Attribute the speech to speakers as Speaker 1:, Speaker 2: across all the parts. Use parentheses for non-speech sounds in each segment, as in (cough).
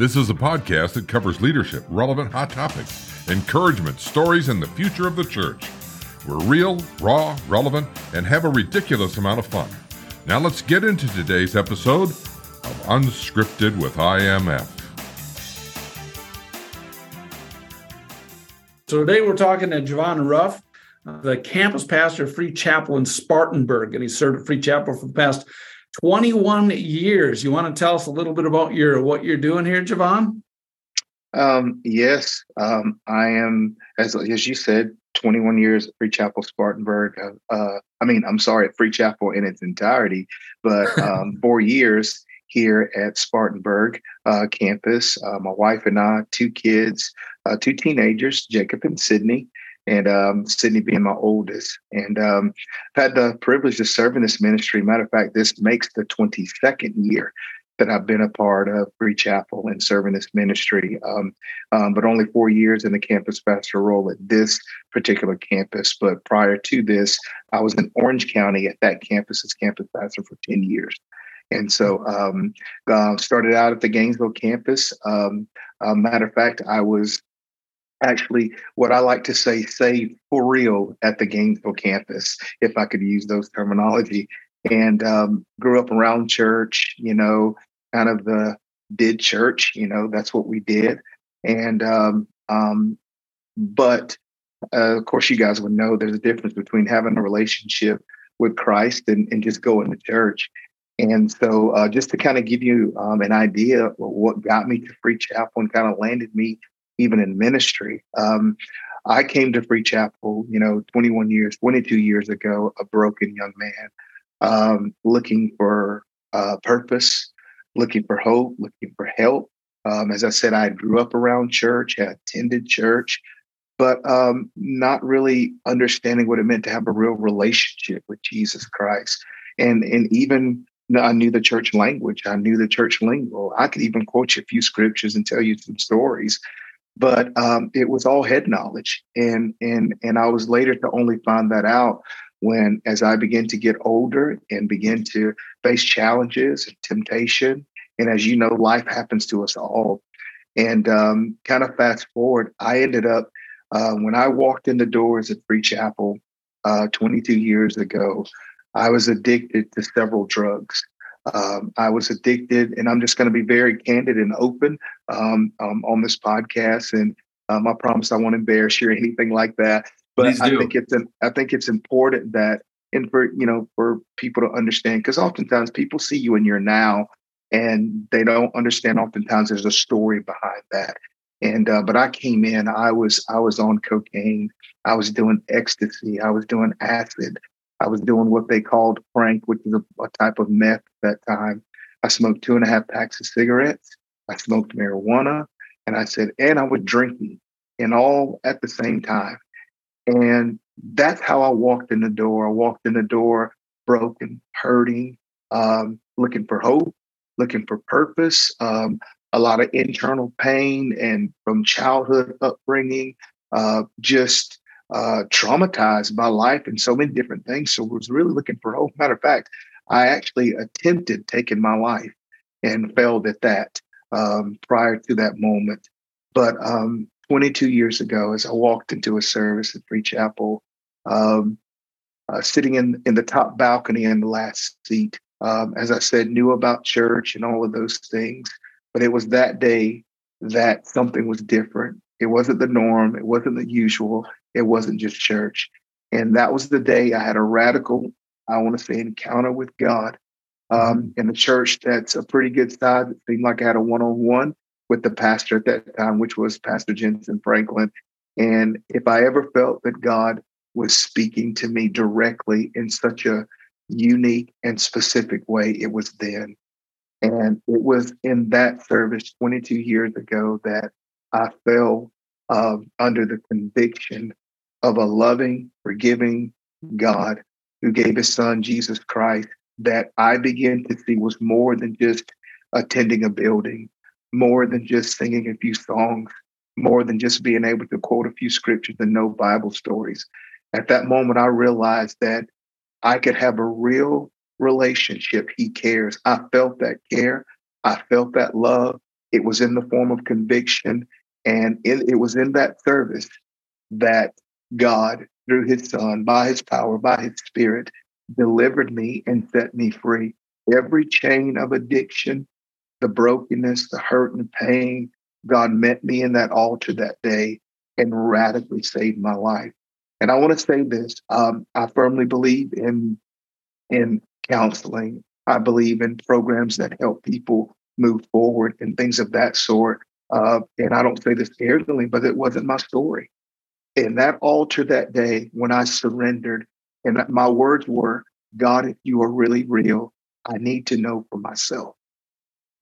Speaker 1: This is a podcast that covers leadership, relevant hot topics, encouragement, stories, and the future of the church. We're real, raw, relevant, and have a ridiculous amount of fun. Now let's get into today's episode of Unscripted with IMF.
Speaker 2: So today we're talking to Javon Ruff, the campus pastor of Free Chapel in Spartanburg, and he served at Free Chapel for the past 21 years. You want to tell us a little bit about your what you're doing here, Javon?
Speaker 3: Um, yes, um, I am, as, as you said, 21 years at Free Chapel Spartanburg. Uh, uh, I mean, I'm sorry, at Free Chapel in its entirety, but (laughs) um, four years here at Spartanburg uh, campus. Uh, my wife and I, two kids, uh, two teenagers, Jacob and Sydney and um, Sydney being my oldest. And um, I've had the privilege to serve in this ministry. Matter of fact, this makes the 22nd year that I've been a part of Free Chapel and serving this ministry, um, um, but only four years in the campus pastor role at this particular campus. But prior to this, I was in Orange County at that campus as campus pastor for 10 years. And so um, uh, started out at the Gainesville campus. Um, uh, matter of fact, I was actually what I like to say saved for real at the Gainesville campus, if I could use those terminology. And um, grew up around church, you know, kind of the did church, you know, that's what we did. And um, um, but uh, of course, you guys would know there's a difference between having a relationship with Christ and, and just going to church. And so, uh, just to kind of give you um, an idea what got me to Free Chapel and kind of landed me even in ministry. Um, I came to Free Chapel, you know, 21 years, 22 years ago, a broken young man, um, looking for uh, purpose, looking for hope, looking for help. Um, as I said, I grew up around church, had attended church, but um, not really understanding what it meant to have a real relationship with Jesus Christ. And and even I knew the church language, I knew the church lingo. I could even quote you a few scriptures and tell you some stories but um, it was all head knowledge. And and and i was later to only find that out when as i began to get older and begin to face challenges and temptation and as you know life happens to us all. And um, kind of fast forward i ended up uh, when i walked in the doors at free chapel uh, 22 years ago i was addicted to several drugs um, I was addicted, and I'm just going to be very candid and open um, um, on this podcast. And um, I promise I won't embarrass you or anything like that. But I think it's an, I think it's important that, and for you know, for people to understand, because oftentimes people see you in your now, and they don't understand. Oftentimes, there's a story behind that. And uh, but I came in, I was I was on cocaine, I was doing ecstasy, I was doing acid, I was doing what they called crank, which is a, a type of meth at that time. I smoked two and a half packs of cigarettes. I smoked marijuana. And I said, and I was drinking and all at the same time. And that's how I walked in the door. I walked in the door broken, hurting, um, looking for hope, looking for purpose, um, a lot of internal pain and from childhood upbringing, uh, just uh, traumatized by life and so many different things. So was really looking for hope. Matter of fact, I actually attempted taking my life and failed at that um, prior to that moment. But um, 22 years ago, as I walked into a service at Free Chapel, um, uh, sitting in, in the top balcony in the last seat, um, as I said, knew about church and all of those things. But it was that day that something was different. It wasn't the norm. It wasn't the usual. It wasn't just church. And that was the day I had a radical, I want to say, encounter with God um, in a church that's a pretty good size. It seemed like I had a one on one with the pastor at that time, which was Pastor Jentezen Franklin. And if I ever felt that God was speaking to me directly in such a unique and specific way, it was then. And it was in that service 22 years ago that I fell uh, under the conviction of a loving, forgiving God who gave his son, Jesus Christ, that I began to see was more than just attending a building, more than just singing a few songs, more than just being able to quote a few scriptures and know Bible stories. At that moment, I realized that I could have a real relationship. He cares. I felt that care. I felt that love. It was in the form of conviction. And it, it was in that service that God, through his son, by his power, by his spirit, delivered me and set me free. Every chain of addiction, the brokenness, the hurt and pain, God met me in that altar that day and radically saved my life. And I want to say this: um, I firmly believe in in counseling. I believe in programs that help people move forward and things of that sort. Uh, and I don't say this arrogantly, but it wasn't my story. And that altar that day, when I surrendered, and my words were, God, if you are really real, I need to know for myself.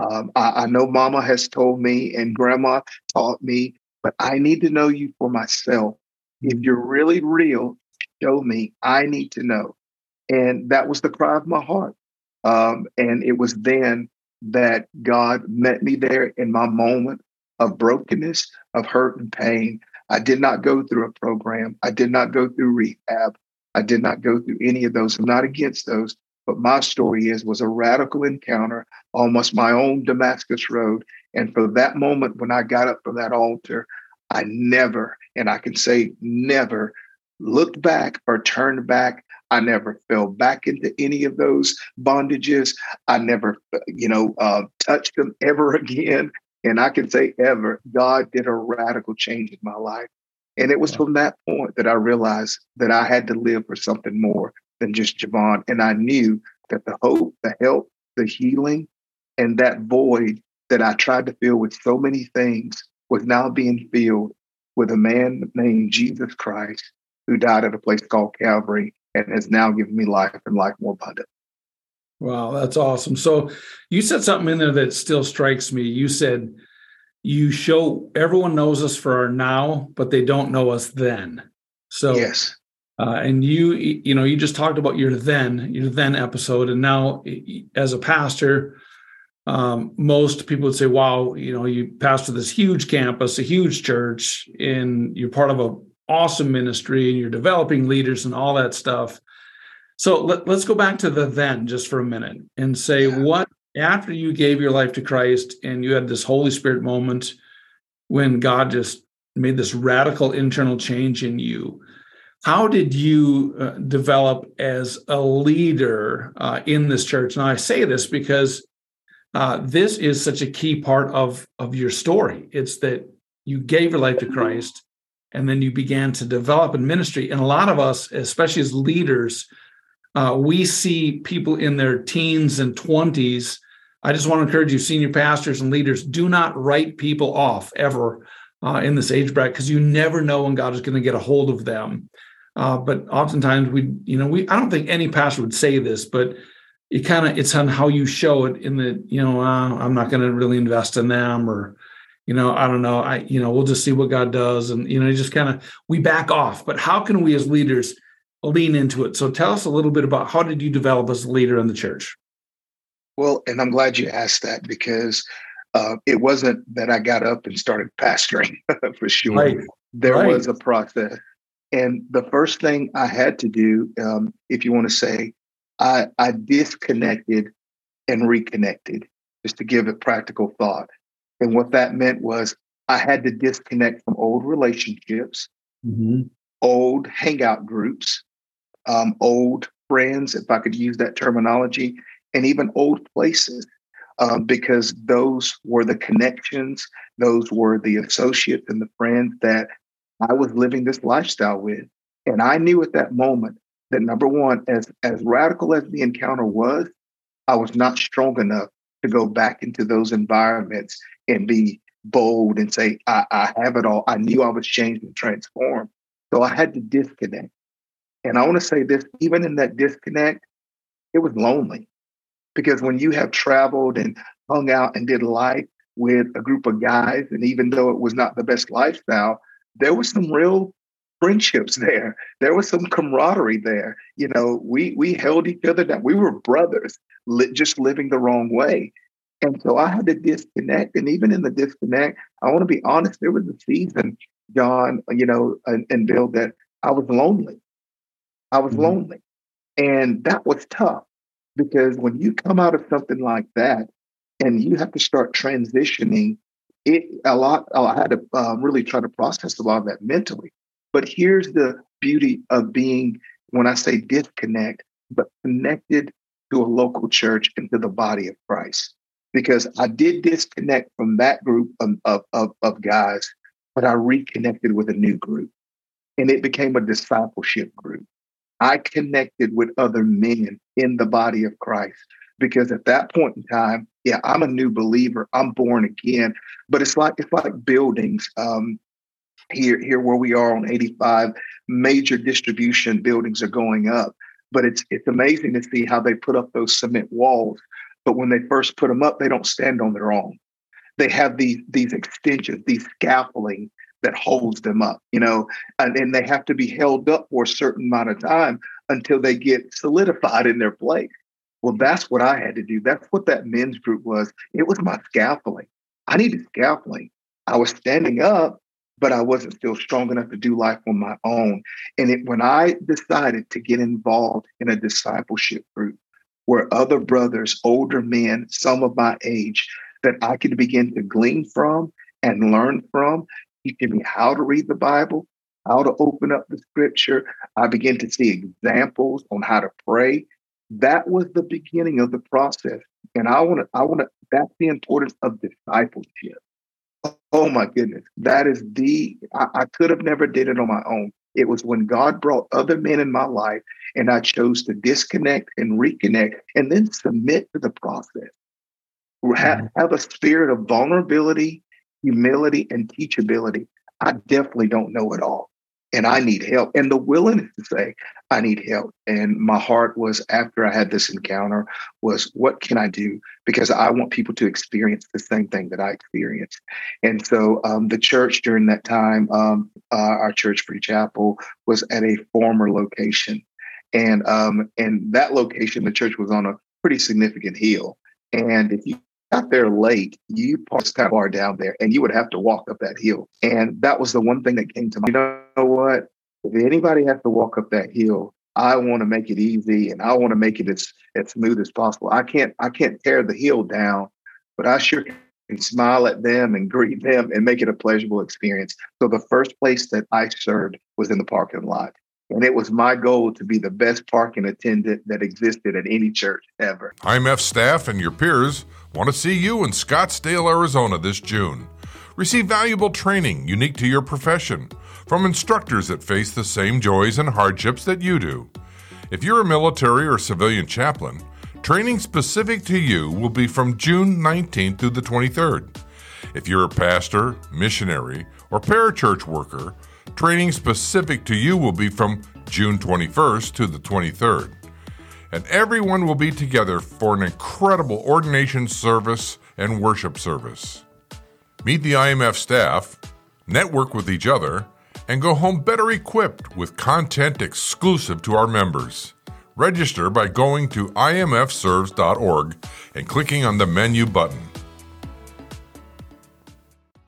Speaker 3: Um, I, I know mama has told me and grandma taught me, but I need to know you for myself. If you're really real, show me. I need to know. And that was the cry of my heart. Um, and it was then that God met me there in my moment of brokenness, of hurt and pain. I did not go through a program. I did not go through rehab. I did not go through any of those. I'm not against those, but my story is was a radical encounter, almost my own Damascus road. And for that moment when I got up from that altar, I never, and I can say never, looked back or turned back. I never fell back into any of those bondages. I never, you know, uh, touched them ever (laughs) again. And I can say ever, God did a radical change in my life. And it was from that point that I realized that I had to live for something more than just Javon. And I knew that the hope, the help, the healing, and that void that I tried to fill with so many things was now being filled with a man named Jesus Christ who died at a place called Calvary and has now given me life and life more abundant.
Speaker 2: Wow, that's awesome. So you said something in there that still strikes me. You said you show everyone knows us for our now, but they don't know us then. So
Speaker 3: yes.
Speaker 2: Uh, and you, you know, you just talked about your then, your then episode, and now as a pastor, um, most people would say, "Wow, you know, you pastor this huge campus, a huge church, and you're part of an awesome ministry, and you're developing leaders and all that stuff." So let, us go back to the then just for a minute and say yeah. what after you gave your life to Christ and you had this Holy Spirit moment when God just made this radical internal change in you how did you uh, develop as a leader uh, in this church? Now, I say this because uh, this is such a key part of, of your story. It's that you gave your life to Christ and then you began to develop in ministry. And a lot of us, especially as leaders, uh, we see people in their teens and 20s. I just want to encourage you, senior pastors and leaders, do not write people off ever uh, in this age bracket because you never know when God is going to get a hold of them. Uh, but oftentimes we, you know, we I don't think any pastor would say this, but it kind of it's on how you show it in the, you know, uh, I'm not going to really invest in them or, you know, I don't know, I, you know, we'll just see what God does, and you know, just kind of we back off. But how can we as leaders lean into it? So tell us a little bit about how did you develop as a leader in the church?
Speaker 3: Well, and I'm glad you asked that because uh, it wasn't that I got up and started pastoring (laughs) for sure. Right. There right. was a process. And the first thing I had to do, um, if you want to say, I, I disconnected and reconnected, just to give it practical thought. And what that meant was I had to disconnect from old relationships, mm-hmm. old hangout groups, um, old friends, if I could use that terminology, and even old places, um, because those were the connections, those were the associates and the friends that I was living this lifestyle with. And I knew at that moment that number one, as as radical as the encounter was, I was not strong enough to go back into those environments and be bold and say, I, I have it all. I knew I was changed and transformed. So I had to disconnect. And I want to say this, even in that disconnect, it was lonely. Because when you have traveled and hung out and did life with a group of guys, and even though it was not the best lifestyle, there was some real friendships (laughs) there. There was some camaraderie there. You know, we we held each other down. We were brothers, li- just living the wrong way. And so I had to disconnect. And even in the disconnect, I want to be honest. There was a season, John, you know, and, and Bill, that I was lonely. I was mm-hmm. lonely, and that was tough because when you come out of something like that, and you have to start transitioning it a lot. I had to uh, really try to process a lot of that mentally. But here's the beauty of being, when I say disconnect, but connected to a local church and to the body of Christ. Because I did disconnect from that group of, of, of, of guys, but I reconnected with a new group. And it became a discipleship group. I connected with other men in the body of Christ because at that point in time, yeah, I'm a new believer. I'm born again. But it's like it's like buildings. Um, here, here where we are on 85, major distribution buildings are going up. But it's it's amazing to see how they put up those cement walls. But when they first put them up, they don't stand on their own. They have these these extensions, these scaffolding that holds them up, you know, and, and they have to be held up for a certain amount of time until they get solidified in their place. Well, that's what I had to do. That's what that men's group was. It was my scaffolding. I needed scaffolding. I was standing up, but I wasn't still strong enough to do life on my own. And it, when I decided to get involved in a discipleship group where other brothers, older men, some of my age, that I could begin to glean from and learn from, teaching me how to read the Bible, how to open up the scripture. I began to see examples on how to pray that was the beginning of the process. And I want to, I want to, that's the importance of discipleship. Oh my goodness. That is the, I, I could have never did it on my own. It was when God brought other men in my life and I chose to disconnect and reconnect and then submit to the process. Have, mm-hmm. have a spirit of vulnerability, humility, and teachability. I definitely don't know it all and I need help. And the willingness to say, I need help. And my heart was after I had this encounter was what can I do? Because I want people to experience the same thing that I experienced. And so um, the church during that time, um, uh, our church Free Chapel was at a former location. And um, and that location, the church was on a pretty significant hill. And if you got there late, you parked of far down there and you would have to walk up that hill. And that was the one thing that came to mind. You know what? If anybody has to walk up that hill, I want to make it easy and I want to make it as, as smooth as possible. I can't I can't tear the hill down, but I sure can smile at them and greet them and make it a pleasurable experience. So the first place that I served was in the parking lot. And it was my goal to be the best parking attendant that existed at any church ever.
Speaker 1: IMF staff and your peers want to see you in Scottsdale, Arizona this June. Receive valuable training unique to your profession from instructors that face the same joys and hardships that you do. If you're a military or civilian chaplain, training specific to you will be from June 19th through the 23rd. If you're a pastor, missionary, or parachurch worker, Training specific to you will be from June 21st to the 23rd. And everyone will be together for an incredible ordination service and worship service. Meet the IMF staff, network with each other, and go home better equipped with content exclusive to our members. Register by going to imfserves.org and clicking on the menu button.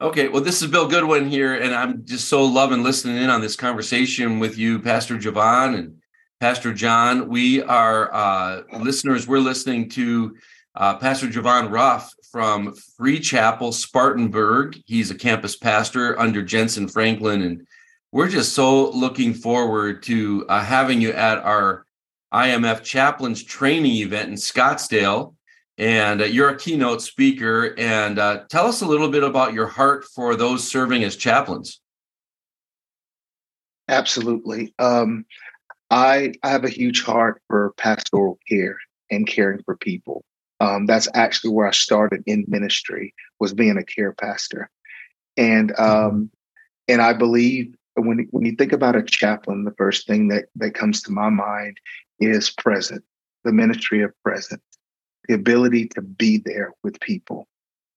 Speaker 4: Okay, well, this is Bill Goodwin here, and I'm just so loving listening in on this conversation with you, Pastor Javon and Pastor John. We are uh, listeners. We're listening to uh, Pastor Javon Ruff from Free Chapel, Spartanburg. He's a campus pastor under Jentezen Franklin, and we're just so looking forward to uh, having you at our IMF Chaplains Training event in Scottsdale and uh, you're a keynote speaker. And uh, tell us a little bit about your heart for those serving as chaplains.
Speaker 3: Absolutely. Um, I, I have a huge heart for pastoral care and caring for people. Um, that's actually where I started in ministry was being a care pastor, and um, mm-hmm. and I believe when when you think about a chaplain, the first thing that that comes to my mind is present, the ministry of presence the ability to be there with people.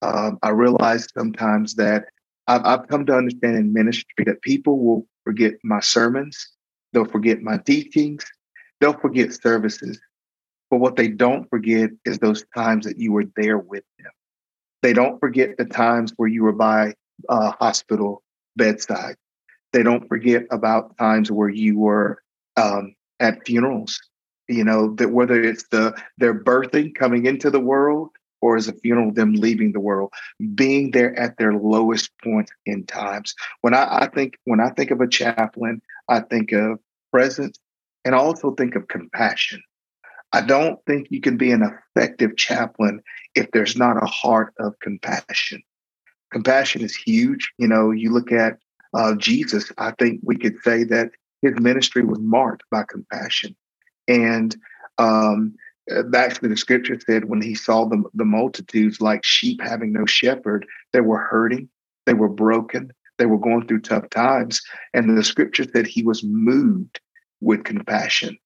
Speaker 3: Um, I realize sometimes that I've, I've come to understand in ministry that people will forget my sermons, they'll forget my teachings, they'll forget services. But what they don't forget is those times that you were there with them. They don't forget the times where you were by a hospital bedside. They don't forget about times where you were um, at funerals you know that whether it's the their birthing coming into the world or as a funeral them leaving the world, being there at their lowest point in times. When I, I think when I think of a chaplain, I think of presence and also think of compassion. I don't think you can be an effective chaplain if there's not a heart of compassion. Compassion is huge. You know, you look at uh, Jesus, I think we could say that his ministry was marked by compassion. And um, actually, the scripture said when he saw the, the multitudes like sheep having no shepherd, they were hurting, they were broken, they were going through tough times. And the scripture said he was moved with compassion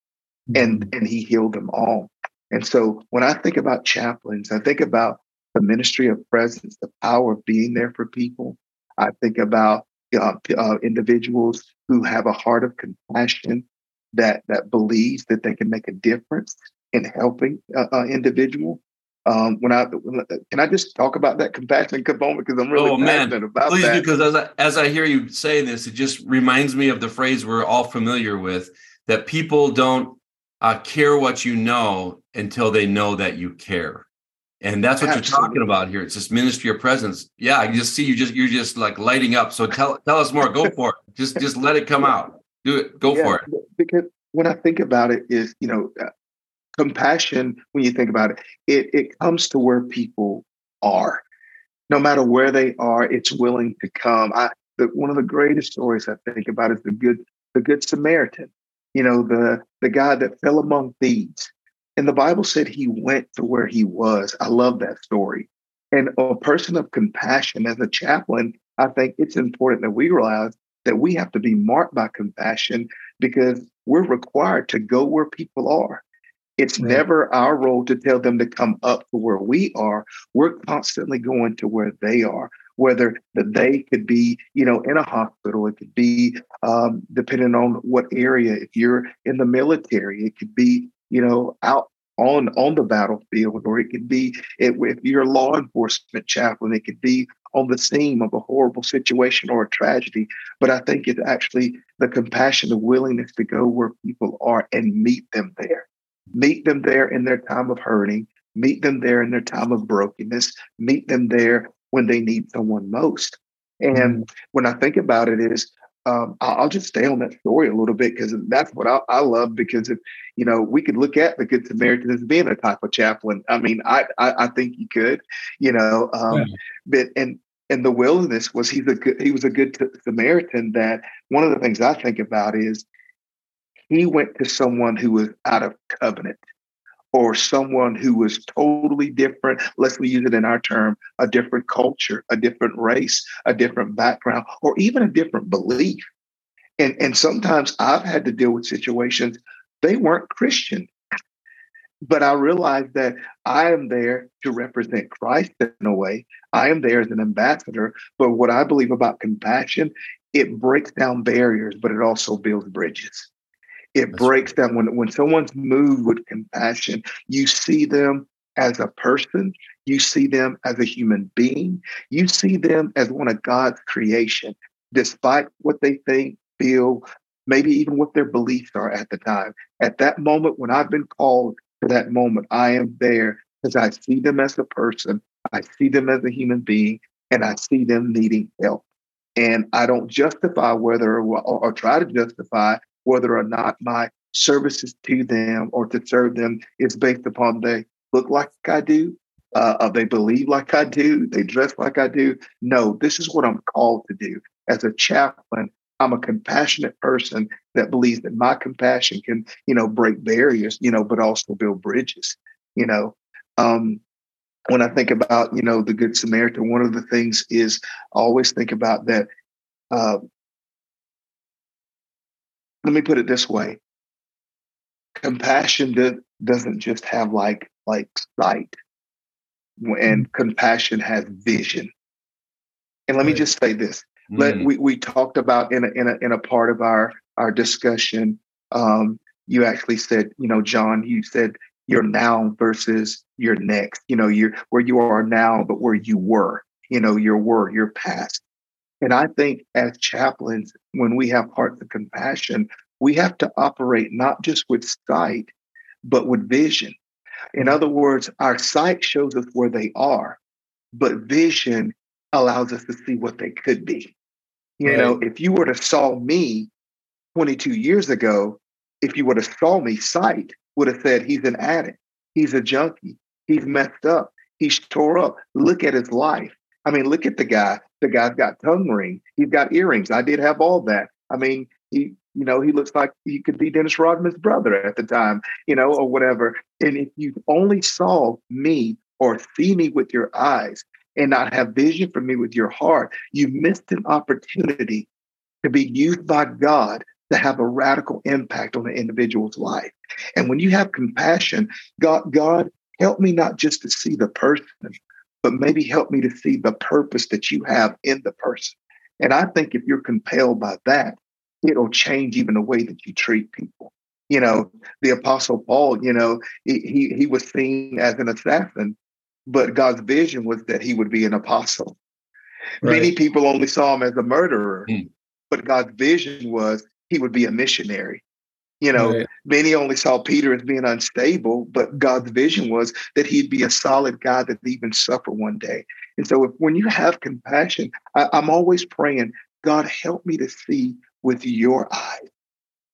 Speaker 3: and, mm-hmm. and he healed them all. And so when I think about chaplains, I think about the ministry of presence, the power of being there for people. I think about uh, uh, individuals who have a heart of compassion that that believes that they can make a difference in helping an uh, individual. Um, when I can I just talk about that compassion (laughs) component because I'm really oh, passionate man. about
Speaker 4: Please
Speaker 3: that.
Speaker 4: do because as I, as I hear you saying this, it just reminds me of the phrase we're all familiar with that people don't uh, care what you know until they know that you care. And that's what Absolutely. you're talking about here. It's this ministry of presence. Yeah i just see you just you're just like lighting up. So tell tell us more. Go for it. Just just let it come out do it. Go yeah, for it.
Speaker 3: because when i think about it is you know uh, compassion when you think about it it it comes to where people are. No matter where they are it's willing to come. I the, one of the greatest stories i think about is the good the good samaritan you know the the guy that fell among thieves. And the Bible said he went to where he was. I love that story. And a person of compassion as a chaplain, I think it's important that we realize that we have to be marked by compassion because we're required to go where people are. It's right. never our role to tell them to come up to where we are. We're constantly going to where they are, whether the they could be, you know, in a hospital. It could be um, depending on what area. If you're in the military, it could be you know, out on on the battlefield, or it could be it, if you're a law enforcement chaplain, it could be on the scene of a horrible situation or a tragedy. But I think it's actually the compassion, the willingness to go where people are and meet them there, meet them there in their time of hurting, meet them there in their time of brokenness, meet them there when they need someone most. And mm-hmm. when I think about it, is um, I'll just stay on that story a little bit because that's what I, I, love. Because if you know, we could look at the Good Samaritan as being a type of chaplain. I mean, I I, I think you could, you know, um, yeah. but and and the wilderness was he's a good he was a good Samaritan. That one of the things I think about is he went to someone who was out of covenant or someone who was totally different. Let's use it in our term a different culture, a different race, a different background, or even a different belief. And, and sometimes I've had to deal with situations, they weren't Christian. But I realized that I am there to represent Christ in a way. I am there as an ambassador. But what I believe about compassion, it breaks down barriers, but it also builds bridges. It That's breaks right. down when when someone's moved with compassion, you see them as a person, you see them as a human being, you see them as one of God's creation, despite what they think, feel, maybe even what their beliefs are at the time. At that moment, when I've been called to that moment, I am there because I see them as a person, I see them as a human being, and I see them needing help. And I don't justify whether or, or try to justify whether or not my services to them or to serve them is based upon they look like I do, uh, they believe like I do, they dress like I do. No, this is what I'm called to do. As a chaplain, I'm a compassionate person that believes that my compassion can, you know, break barriers, you know, but also build bridges, you know. Um, when I think about, you know, the Good Samaritan, one of the things is I always think about that uh, let me put it this way. Compassion do, doesn't just have like like sight and mm. compassion has vision. And let me just say this. Mm. let we, we talked about in a, in a in a part of our our discussion um you actually said you know john you said your now versus your next you know you're where you are now but where you were you know your were your past and I think as chaplains, when we have hearts of compassion, we have to operate not just with sight, but with vision. In other words, our sight shows us where they are, but vision allows us to see what they could be. You right. know, if you were to saw me 22 years ago, if you would have saw me, sight would have said he's an addict, he's a junkie, he's messed up, he's tore up. Look at his life. I mean, look at the guy. The guy's got tongue ring. He's got earrings. I did have all that. I mean, he, you know, he looks like he could be Dennis Rodman's brother at the time, you know, or whatever. And if you only saw me or see me with your eyes and not have vision for me with your heart, you missed an opportunity to be used by God to have a radical impact on an individual's life. And when you have compassion, God, God, help me not just to see the person, but maybe help me to see the purpose that you have in the person. And I think if you're compelled by that, it'll change even the way that you treat people. You know, the apostle Paul, you know, he he, was seen as an assassin, but God's vision was that he would be an apostle. Right. Many people only saw him as a murderer, mm. but God's vision was he would be a missionary. You know, right. many only saw Peter as being unstable, but God's vision was that he'd be a solid guy that even suffer one day. And so, if, when you have compassion, I, I'm always praying, God, help me to see with your eyes.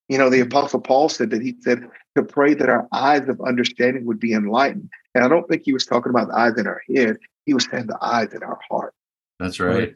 Speaker 3: You know, the. Apostle Paul said that he said to pray that our eyes of understanding would be enlightened. And I don't think he was talking about the eyes in our head, he was saying the eyes in our heart.
Speaker 4: That's right.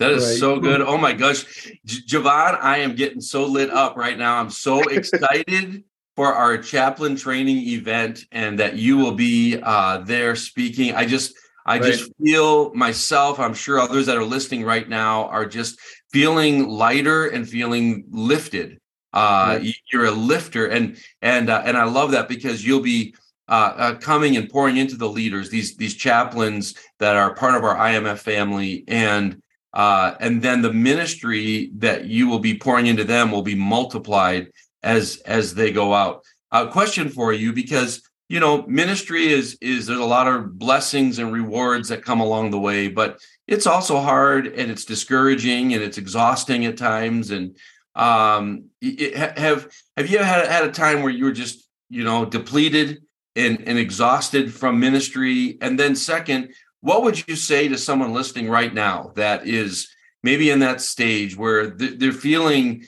Speaker 4: That is right. so good. Oh my gosh. J- Javon, I am getting so lit up right now. I'm so (laughs) excited for our chaplain training event and that you will be uh, there speaking. I just, I right. just feel myself, I'm sure others that are listening right now are just feeling lighter and feeling lifted. Uh, right. You're a lifter, and and uh, and I love that because you'll be uh, uh, coming and pouring into the leaders, these these chaplains that are part of our IMF family, and uh, and then the ministry that you will be pouring into them will be multiplied as as they go out. A question for you because you know ministry is is there's a lot of blessings and rewards that come along the way, but it's also hard and it's discouraging and it's exhausting at times. And um, it, have have you had had a time where you were just you know depleted and, and exhausted from ministry? And then second, what would you say to someone listening right now that is maybe in that stage where they're feeling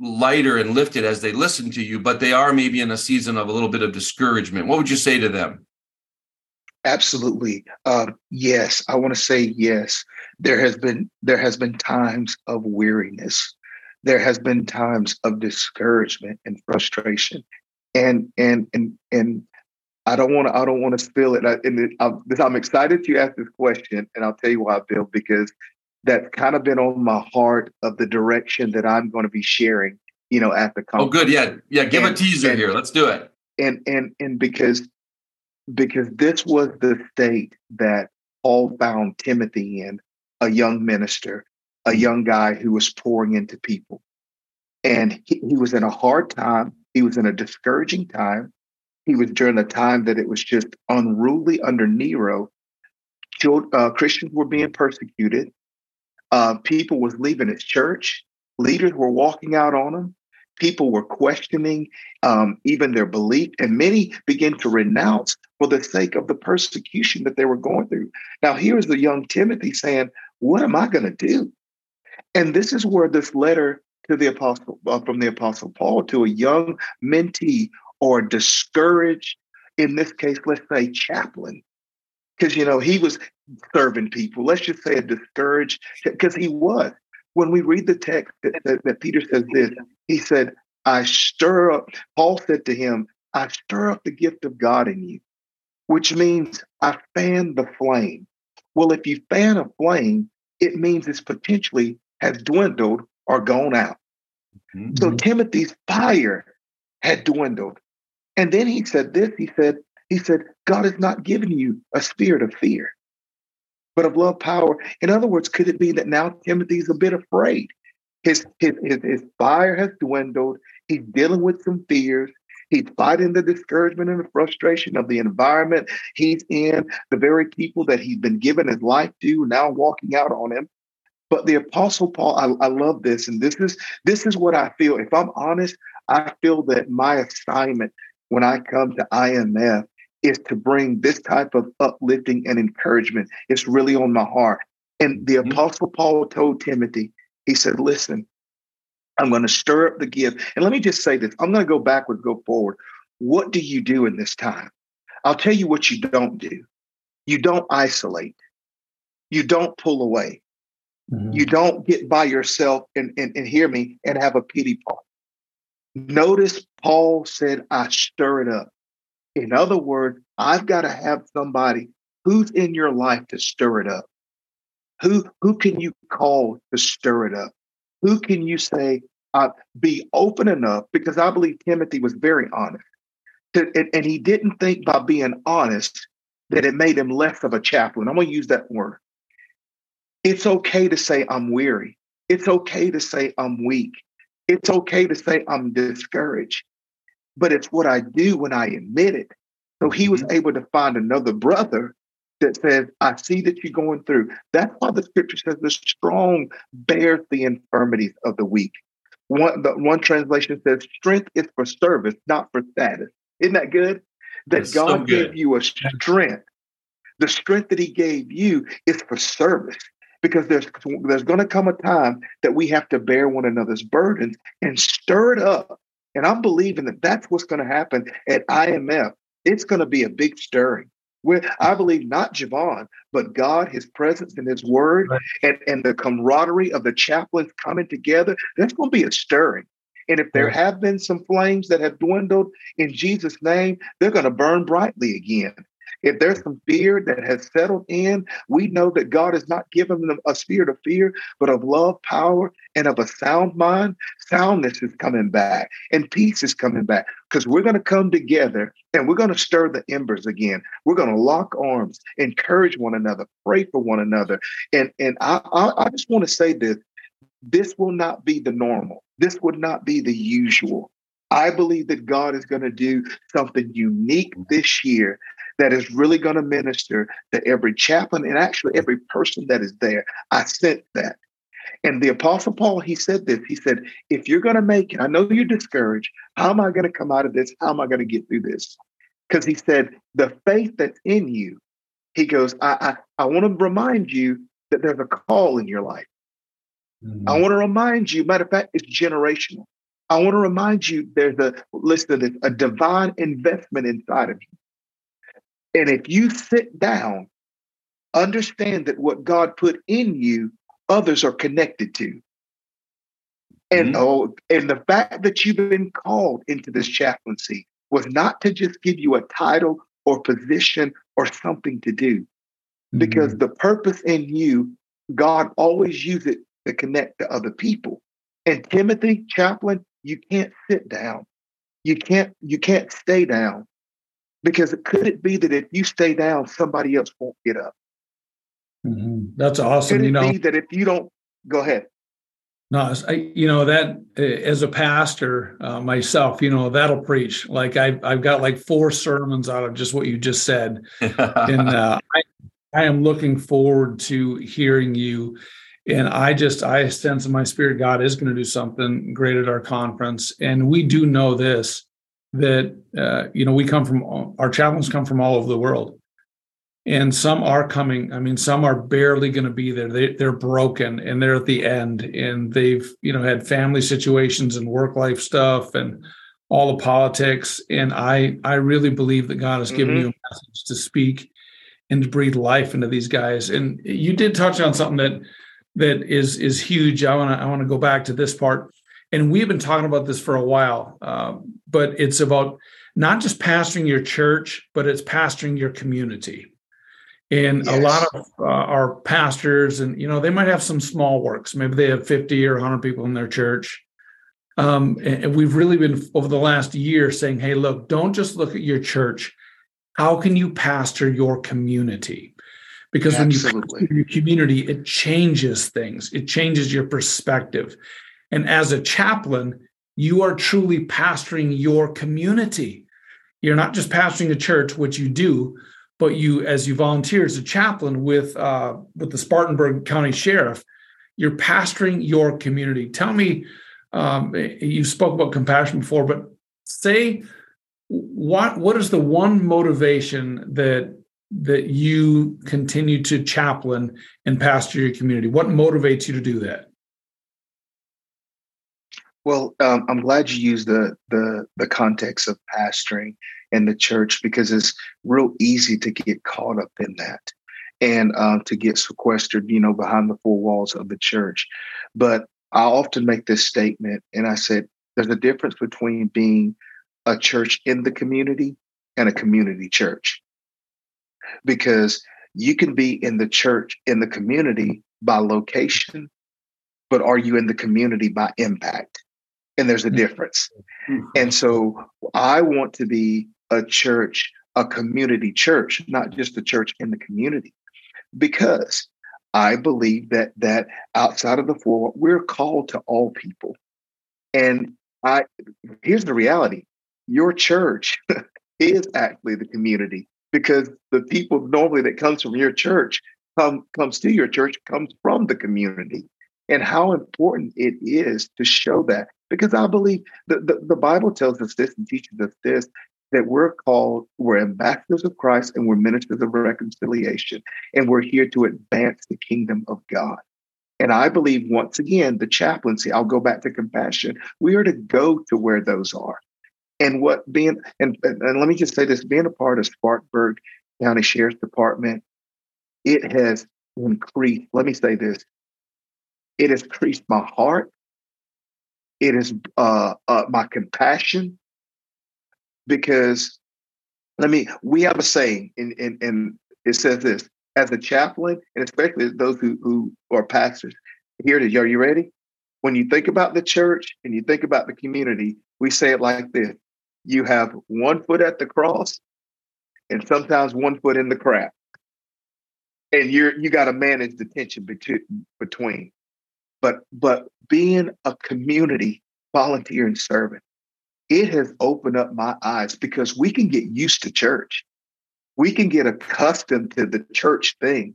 Speaker 4: lighter and lifted as they listen to you, but they are maybe in a season of a little bit of discouragement? What would you say to them?
Speaker 3: Absolutely. Uh, yes, I want to say yes. There has been there has been times of weariness. There has been times of discouragement and frustration, and and and and I don't want to. I don't want to spill it. I, and I'm, I'm excited you asked this question, and I'll tell you why, Bill, because that's kind of been on my heart of the direction that I'm going to be sharing. You know, at the
Speaker 4: conference. Oh, good. Yeah, yeah. Give and, a teaser and, here. Let's do it.
Speaker 3: And and and because because this was the state that Paul found Timothy in, a young minister, a young guy who was pouring into people, and he, he was in a hard time. He was in a discouraging time he was during a time that it was just unruly under Nero. Uh, Christians were being persecuted. Uh, people was leaving his church. Leaders were walking out on him. People were questioning um, even their belief, and many began to renounce for the sake of the persecution that they were going through. Now, here's the young Timothy saying, "What am I going to do?" And this is where this letter to the apostle uh, from the apostle Paul to a young mentee or discouraged, in this case, let's say chaplain, because you know he was serving people. Let's just say a discouraged, because he was. When we read the text that, that, that Peter says this, he said, I stir up, Paul said to him, I stir up the gift of God in you, which means I fan the flame. Well, if you fan a flame, it means it's potentially has dwindled or gone out. Mm-hmm. So Timothy's fire had dwindled. And then he said this, he said, he said, God has not given you a spirit of fear, but of love, power. In other words, could it be that now Timothy's a bit afraid? His, his, his, his fire has dwindled. He's dealing with some fears. He's fighting the discouragement and the frustration of the environment he's in, the very people that he's been given his life to now walking out on him. But the apostle Paul, I, I love this. And this is this is what I feel. If I'm honest, I feel that my assignment when I come to IMF is to bring this type of uplifting and encouragement. It's really on my heart. And the mm-hmm. Apostle Paul told Timothy, he said, Listen, I'm going to stir up the gift. And let me just say this I'm going to go backward, go forward. What do you do in this time? I'll tell you what you don't do. You don't isolate, you don't pull away, mm-hmm. you don't get by yourself and, and, and hear me and have a pity party. Notice Paul said, I stir it up. In other words, I've got to have somebody who's in your life to stir it up. Who, who can you call to stir it up? Who can you say, uh, be open enough? Because I believe Timothy was very honest. To, and, and he didn't think by being honest that it made him less of a chaplain. I'm going to use that word. It's okay to say, I'm weary. It's okay to say, I'm weak. It's okay to say, I'm discouraged. But it's what I do when I admit it. So he was mm-hmm. able to find another brother that says, I see that you're going through. That's why the scripture says the strong bears the infirmities of the weak. One, the, one translation says, strength is for service, not for status. Isn't that good? That That's God so good. gave you a strength. The strength that He gave you is for service because there's there's going to come a time that we have to bear one another's burdens and stir it up. And I'm believing that that's what's going to happen at IMF. It's going to be a big stirring. Where I believe not Javon, but God, His presence and His Word, right. and, and the camaraderie of the chaplains coming together. That's going to be a stirring. And if there have been some flames that have dwindled in Jesus' name, they're going to burn brightly again. If there's some fear that has settled in, we know that God has not given them a spirit of fear, but of love, power, and of a sound mind. Soundness is coming back and peace is coming back because we're going to come together and we're going to stir the embers again. We're going to lock arms, encourage one another, pray for one another. And, and I, I, I just want to say this this will not be the normal. This would not be the usual. I believe that God is going to do something unique this year that is really going to minister to every chaplain and actually every person that is there. I said that. And the Apostle Paul, he said this. He said, if you're going to make it, I know you're discouraged. How am I going to come out of this? How am I going to get through this? Because he said, the faith that's in you, he goes, I, I, I want to remind you that there's a call in your life. Mm-hmm. I want to remind you, matter of fact, it's generational. I want to remind you there's a listen, to this, a divine investment inside of you. And if you sit down, understand that what God put in you, others are connected to. And mm-hmm. oh, and the fact that you've been called into this chaplaincy was not to just give you a title or position or something to do. Mm-hmm. Because the purpose in you, God always used it to connect to other people. And Timothy, chaplain, you can't sit down. You can't you can't stay down. Because it could it be that if you stay down, somebody else won't get up?
Speaker 2: Mm-hmm. That's awesome.
Speaker 3: Could
Speaker 2: you know
Speaker 3: that if you don't go ahead.
Speaker 2: No, I, you know that uh, as a pastor uh, myself, you know that'll preach. Like I've I've got like four sermons out of just what you just said, and uh, (laughs) I I am looking forward to hearing you. And I just I sense in my spirit God is going to do something great at our conference, and we do know this that uh, you know we come from our chaplains come from all over the world. And some are coming i mean some are barely going to be there. They, they're broken and they're at the end and they've you know had family situations and work life stuff and all the politics. And i i really believe that god has given mm-hmm. you a message to speak and to breathe life into these guys. And you did touch on something that that is is huge. I want to i want to go back to this part and we've been talking about this for a while, um, but it's about not just pastoring your church, but it's pastoring your community. And yes. a lot of uh, our pastors, and you know, they might have some small works. Maybe they have 50 or 100 people in their church. Um, and, we've really been over the last year saying, hey, look, don't just look at your church. How can you pastor your community? Because Absolutely. when you pastor your community, it changes things, it changes your perspective. And as a chaplain, you are truly pastoring your community. You're not just pastoring a church, which you do, but you, as you volunteer as a chaplain with uh, with the Spartanburg County Sheriff, you're pastoring your community. Tell me, um, you spoke about compassion before, but say what what is the one motivation that that you continue to chaplain and pastor your community? What motivates you to do that?
Speaker 3: Well, um, I'm glad you used the the the context of pastoring in the church because it's real easy to get caught up in that and uh, to get sequestered, you know, behind the four walls of the church. But I often make this statement, and I said, there's a difference between being a church in the community and a community church. Because you can be in the church in the community by location, but are you in the community by impact? And there's a mm-hmm. difference. Mm-hmm. And so I want to be a church, a community church, not just a church in the community, because I believe that that outside of the four, we're called to all people. And I here's the reality: your church (laughs) is actually the community because the people normally that comes from your church come comes to your church comes from the community and how important it is to show that because i believe the, the, the bible tells us this and teaches us this that we're called, we're ambassadors of Christ and we're ministers of reconciliation. And we're here to advance the kingdom of God. And I believe, once again, the chaplaincy, I'll go back to compassion, we are to go to where those are. And what being, and, and let me just say this being a part of Spartanburg County Sheriff's Department, it has increased, let me say this, it has increased my heart. It is uh, uh, my compassion. Because let me we have a saying and and, and it says this as a chaplain and especially those who, who are pastors here it is are you ready? When you think about the church and you think about the community we say it like this you have one foot at the cross and sometimes one foot in the crap. And you're you got to manage the tension between between. But but being a community volunteer and servant it has opened up my eyes because we can get used to church. We can get accustomed to the church thing.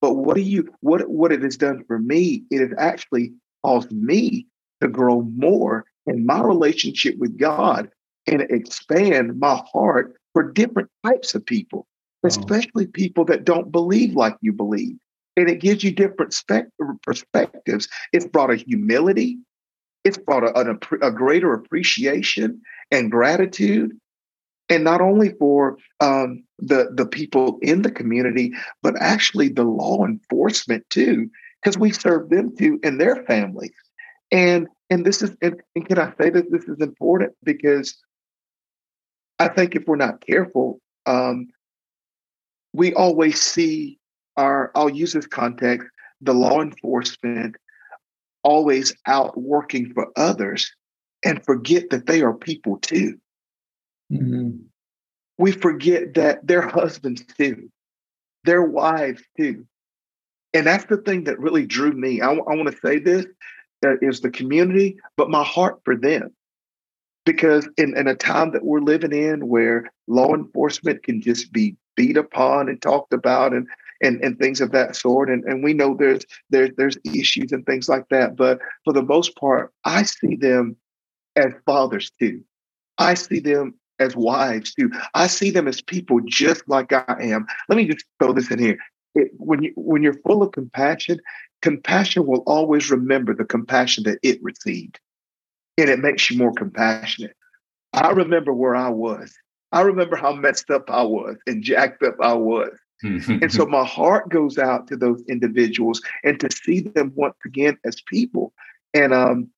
Speaker 3: But what do you what what it has done for me, it has actually caused me to grow more in my relationship with God and expand my heart for different types of people, oh. especially people that don't believe like you believe. And it gives you different perspectives. It's brought a humility it's brought a, a, a greater appreciation and gratitude and not only for um, the the people in the community, but actually the law enforcement too, because we serve them too and their families. And and this is and, and can I say that this is important because I think if we're not careful, um, we always see our. I'll use this context: the law enforcement always out working for others and forget that they are people too. Mm-hmm. We forget that they're husbands too, their wives too. And that's the thing that really drew me. I, I want to say this is the community, but my heart for them. Because in, in a time that we're living in where law enforcement can just be beat upon and talked about and and, and things of that sort. And, and we know there's there's there's issues and things like that. But for the most part, I see them as fathers too. I see them as wives too. I see them as people just like I am. Let me just throw this in here. It, when you when you're full of compassion, compassion will always remember the compassion that it received, and it makes you more compassionate. I remember where I was. I remember how messed up I was and jacked up I was and (laughs) so my heart goes out to those individuals and to see them once again as people. And um,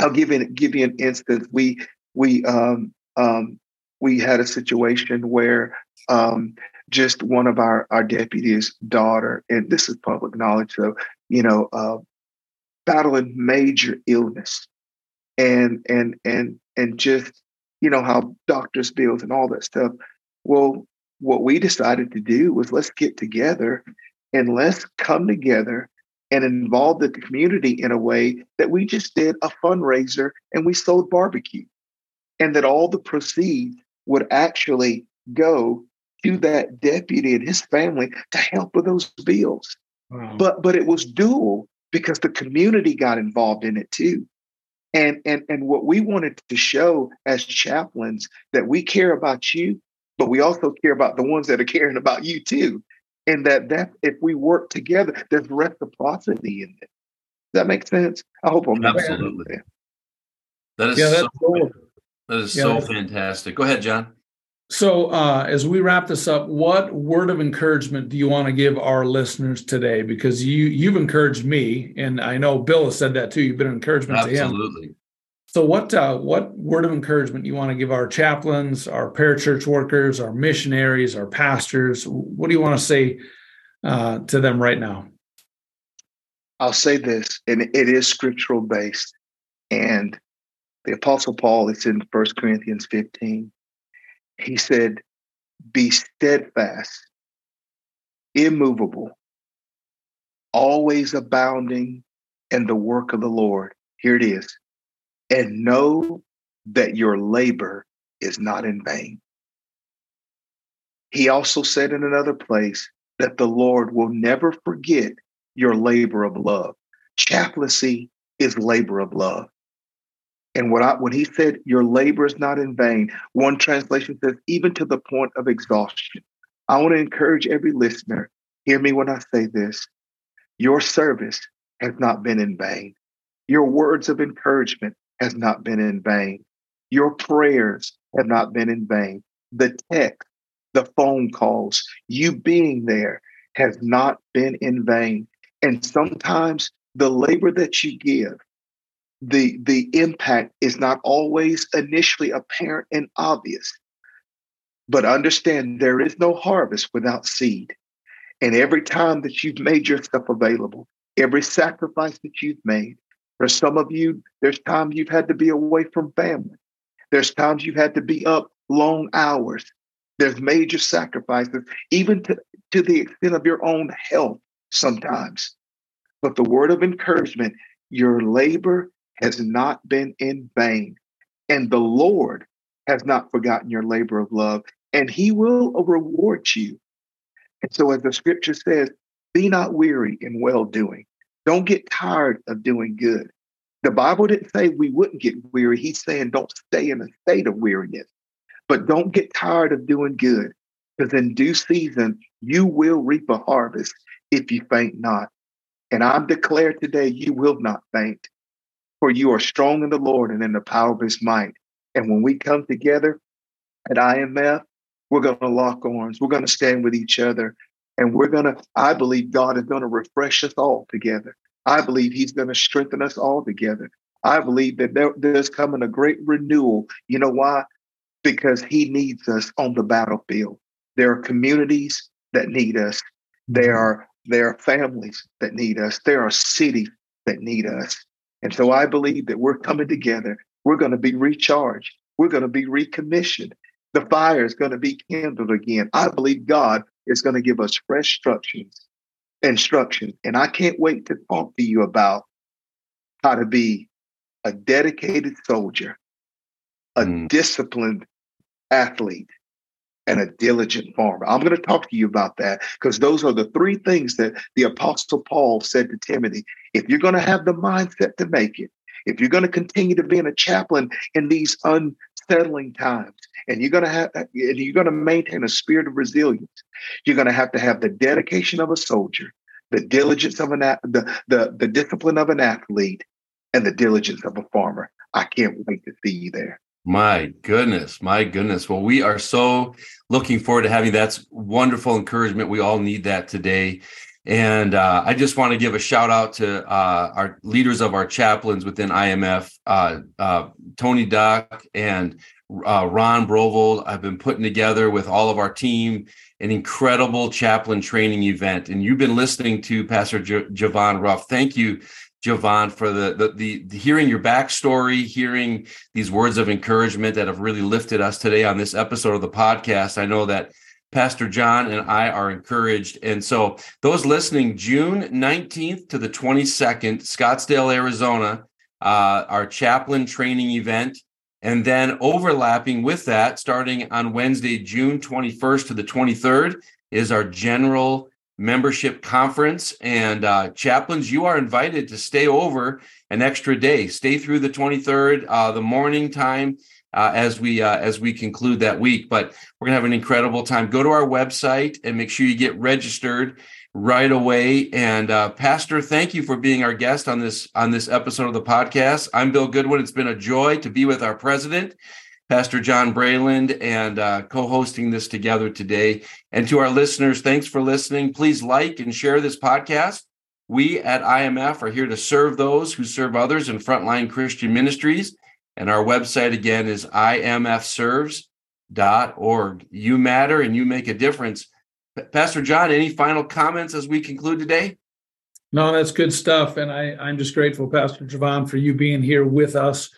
Speaker 3: I'll give you give you an instance. We we um, um, we had a situation where um, just one of our our deputies' daughter, and this is public knowledge, so you know, uh, battling major illness, and and and and just you know how doctors' bills and all that stuff. Well, what we decided to do was let's get together and let's come together and involve the community in a way that we just did a fundraiser and we sold barbecue. And that all the proceeds would actually go to that deputy and his family to help with those bills. Wow. but but it was dual because the community got involved in it too. And, and, and what we wanted to show as chaplains that we care about you, but we also care about the ones that are caring about you too. And that that if we work together, there's reciprocity in it. Does that make sense? I hope I'm
Speaker 4: absolutely. That is yeah, so, cool. that is yeah, so fantastic. Go ahead, John.
Speaker 2: So, uh, as we wrap this up, what word of encouragement do you want to give our listeners today? Because you you've encouraged me, and I know Bill has said that too. You've been an encouragement
Speaker 4: Absolutely.
Speaker 2: to him. Absolutely. So, what uh, what word of encouragement you want to give our chaplains, our parachurch workers, our missionaries, our pastors? What do you want to say uh, to them right now?
Speaker 3: I'll say this, and it is scriptural based, and the Apostle Paul. It's in First Corinthians fifteen he said, Be steadfast, immovable, always abounding in the work of the Lord. Here it is. And know that your labor is not in vain. He also said in another place that the Lord will never forget your labor of love. Chaplaincy is labor of love. And what I, when he said, "Your labor is not in vain," one translation says, "Even to the point of exhaustion." I want to encourage every listener. Hear me when I say this: Your service has not been in vain. Your words of encouragement has not been in vain. Your prayers have not been in vain. The text, the phone calls, you being there has not been in vain. And sometimes the labor that you give the the impact is not always initially apparent and obvious but understand there is no harvest without seed and every time that you've made yourself available every sacrifice that you've made for some of you there's times you've had to be away from family there's times you've had to be up long hours there's major sacrifices even to, to the extent of your own health sometimes but the word of encouragement your labor has not been in vain. And the Lord has not forgotten your labor of love, and he will reward you. And so, as the scripture says, be not weary in well doing. Don't get tired of doing good. The Bible didn't say we wouldn't get weary. He's saying don't stay in a state of weariness, but don't get tired of doing good because in due season, you will reap a harvest if you faint not. And I'm declared today, you will not faint. For you are strong in the Lord and in the power of his might. And when we come together at IMF, we're going to lock arms. We're going to stand with each other. And we're going to, I believe God is going to refresh us all together. I believe he's going to strengthen us all together. I believe that there, there's coming a great renewal. You know why? Because he needs us on the battlefield. There are communities that need us. There are there are families that need us. There are cities that need us. And so I believe that we're coming together. We're going to be recharged. We're going to be recommissioned. The fire is going to be kindled again. I believe God is going to give us fresh instructions, instructions. And I can't wait to talk to you about how to be a dedicated soldier, a mm. disciplined athlete, and a diligent farmer. I'm going to talk to you about that because those are the three things that the Apostle Paul said to Timothy. If you're going to have the mindset to make it, if you're going to continue to be a chaplain in these unsettling times, and you're going to have, uh, and you're going to maintain a spirit of resilience, you're going to have to have the dedication of a soldier, the diligence of an the the the discipline of an athlete, and the diligence of a farmer. I can't wait to see you there.
Speaker 4: My goodness, my goodness. Well, we are so looking forward to having that's wonderful encouragement. We all need that today. And uh, I just want to give a shout out to uh, our leaders of our chaplains within IMF, uh, uh, Tony Duck and uh, Ron Brovold. I've been putting together with all of our team an incredible chaplain training event. And you've been listening to Pastor J- Javon Ruff. Thank you Javon, for the, the, the the hearing your backstory, hearing these words of encouragement that have really lifted us today on this episode of the podcast. I know that Pastor John and I are encouraged. And so, those listening, June 19th to the 22nd, Scottsdale, Arizona, uh, our chaplain training event. And then overlapping with that, starting on Wednesday, June 21st to the 23rd, is our general membership conference. And uh, chaplains, you are invited to stay over an extra day. Stay through the 23rd, uh, the morning time. Uh, as we uh, as we conclude that week, but we're gonna have an incredible time. Go to our website and make sure you get registered right away. And uh, Pastor, thank you for being our guest on this on this episode of the podcast. I'm Bill Goodwin. It's been a joy to be with our president Pastor John Braland and uh, co hosting this together today. And to our listeners, thanks for listening. Please like and share this podcast. We at IMF are here to serve those who serve others in frontline Christian ministries. And our website again is imfserves.org. You matter and you make a difference. Pastor John, any final comments as we conclude today?
Speaker 2: No, that's good stuff. And I, I'm just grateful, Pastor Javon, for you being here with us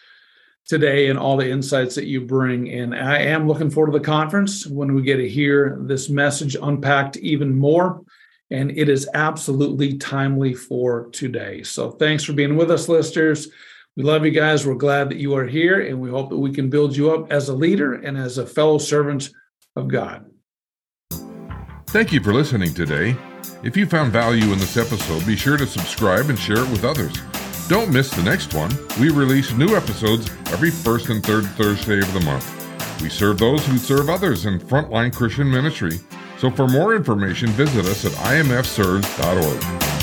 Speaker 2: today and all the insights that you bring. And I am looking forward to the conference when we get to hear this message unpacked even more. And it is absolutely timely for today. So thanks for being with us, listeners. We love you guys. We're glad that you are here, and we hope that we can build you up as a leader and as a fellow servant of God.
Speaker 1: Thank you for listening today. If you found value in this episode, be sure to subscribe and share it with others. Don't miss the next one. We release new episodes every first and third Thursday of the month. We serve those who serve others in frontline Christian ministry. So for more information, visit us at imfserves.org.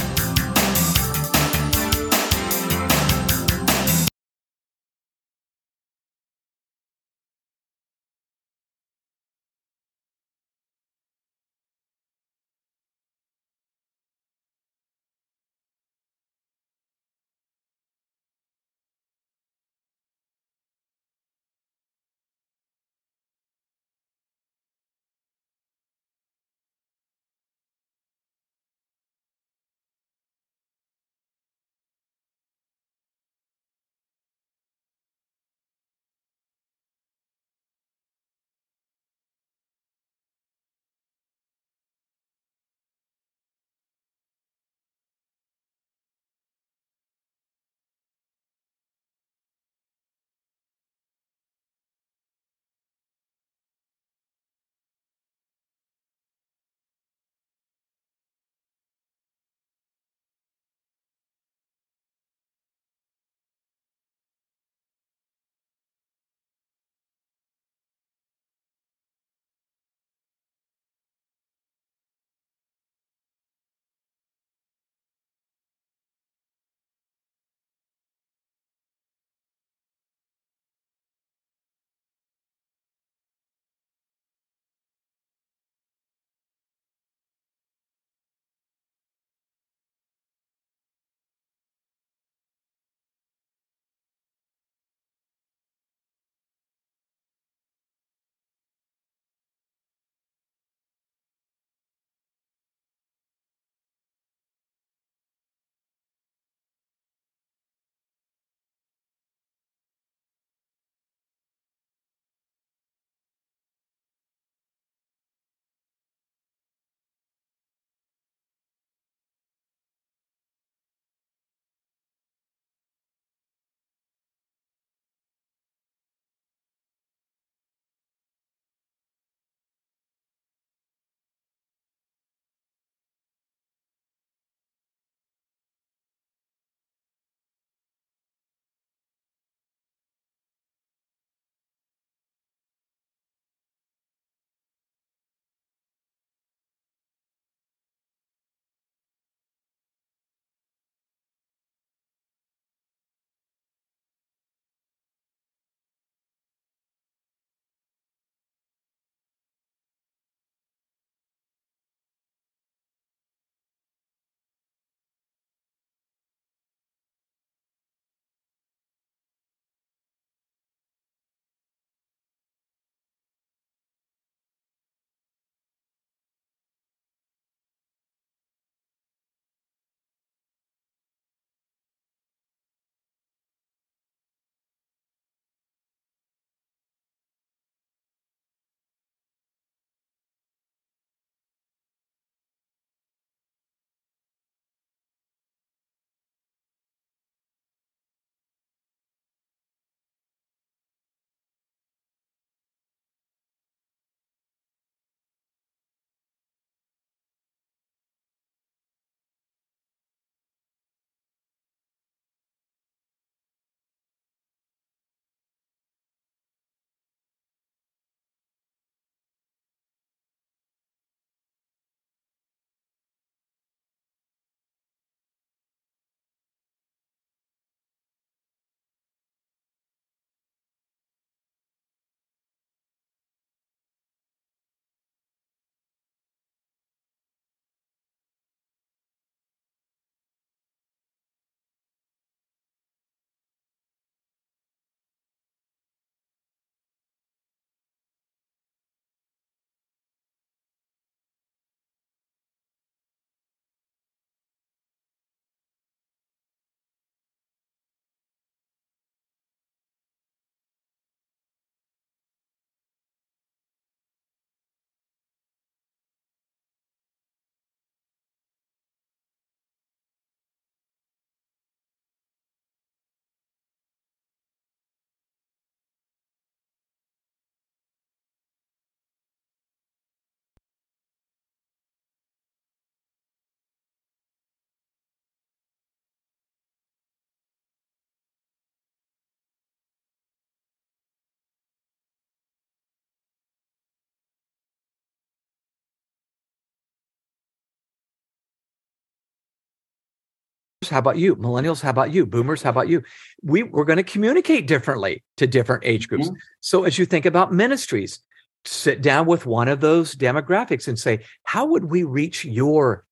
Speaker 5: How about you? Millennials, how about you? Boomers, how about you? We, we're going to communicate differently to different age groups. Mm-hmm. So as you think about ministries, sit down with one of those demographics and say, how would we reach your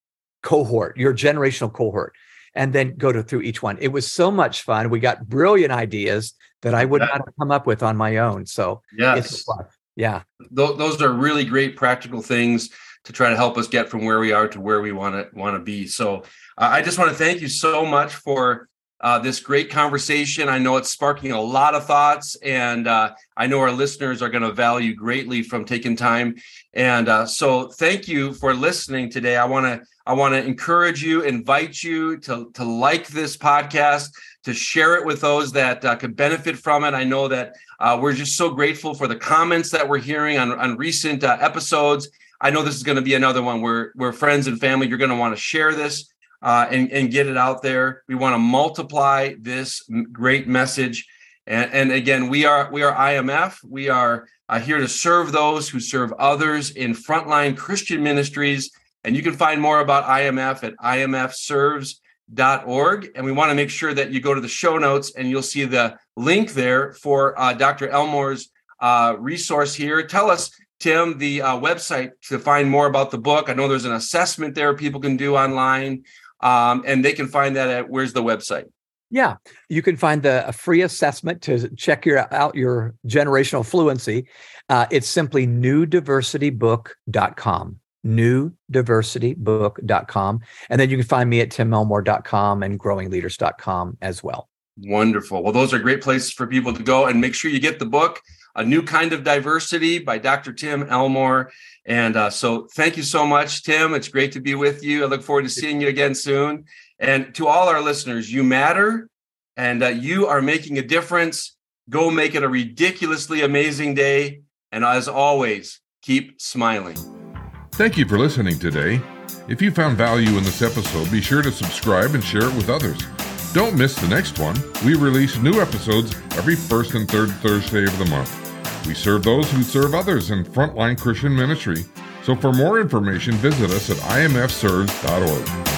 Speaker 5: cohort, your generational cohort? And then go to through each one. It was so much fun. We got brilliant ideas that I would yeah. not have come up with on my own. So
Speaker 4: yes.
Speaker 5: yeah.
Speaker 4: Th- those are really great practical things to try to help us get from where we are to where we want to want to be. So I just want to thank you so much for uh, this great conversation. I know it's sparking a lot of thoughts, and uh, I know our listeners are going to value greatly from taking time. And uh, so, thank you for listening today. I want to I want to encourage you, invite you to to like this podcast, to share it with those that uh, could benefit from it. I know that uh, we're just so grateful for the comments that we're hearing on on recent uh, episodes. I know this is going to be another one where where friends and family you're going to want to share this uh, and, and get it out there. We want to multiply this great message. And, and again, we are we are IMF. We are uh, here to serve those who serve others in frontline Christian ministries. And you can find more about IMF at imfserves.org. And we want to make sure that you go to the show notes and you'll see the link there for uh, Dr. Elmore's uh, resource here. Tell us, Tim, the uh, website to find more about the book. I know there's an assessment there people can do online. Um, and they can find that at where's the website?
Speaker 5: Yeah, you can find the a free assessment to check your out your generational fluency. Uh, it's simply newdiversitybook.com, newdiversitybook.com. And then you can find me at timelmore.com and growingleaders.com as well.
Speaker 4: Wonderful. Well, those are great places for people to go and make sure you get the book, A New Kind of Diversity by Dr. Tim Elmore. And uh, so thank you so much, Tim. It's great to be with you. I look forward to seeing you again soon. And to all our listeners, you matter and uh, you are making a difference. Go make it a ridiculously amazing day. And as always, keep smiling.
Speaker 1: Thank you for listening today. If you found value in this episode, be sure to subscribe and share it with others. Don't miss the next one. We release new episodes every first and third Thursday of the month. We serve those who serve others in Frontline Christian Ministry. So for more information, visit us at imfserves.org.